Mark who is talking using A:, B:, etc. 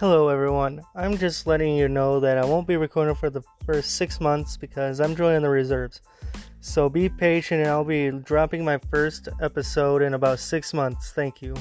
A: Hello, everyone. I'm just letting you know that I won't be recording for the first six months because I'm joining the reserves. So be patient and I'll be dropping my first episode in about six months. Thank you.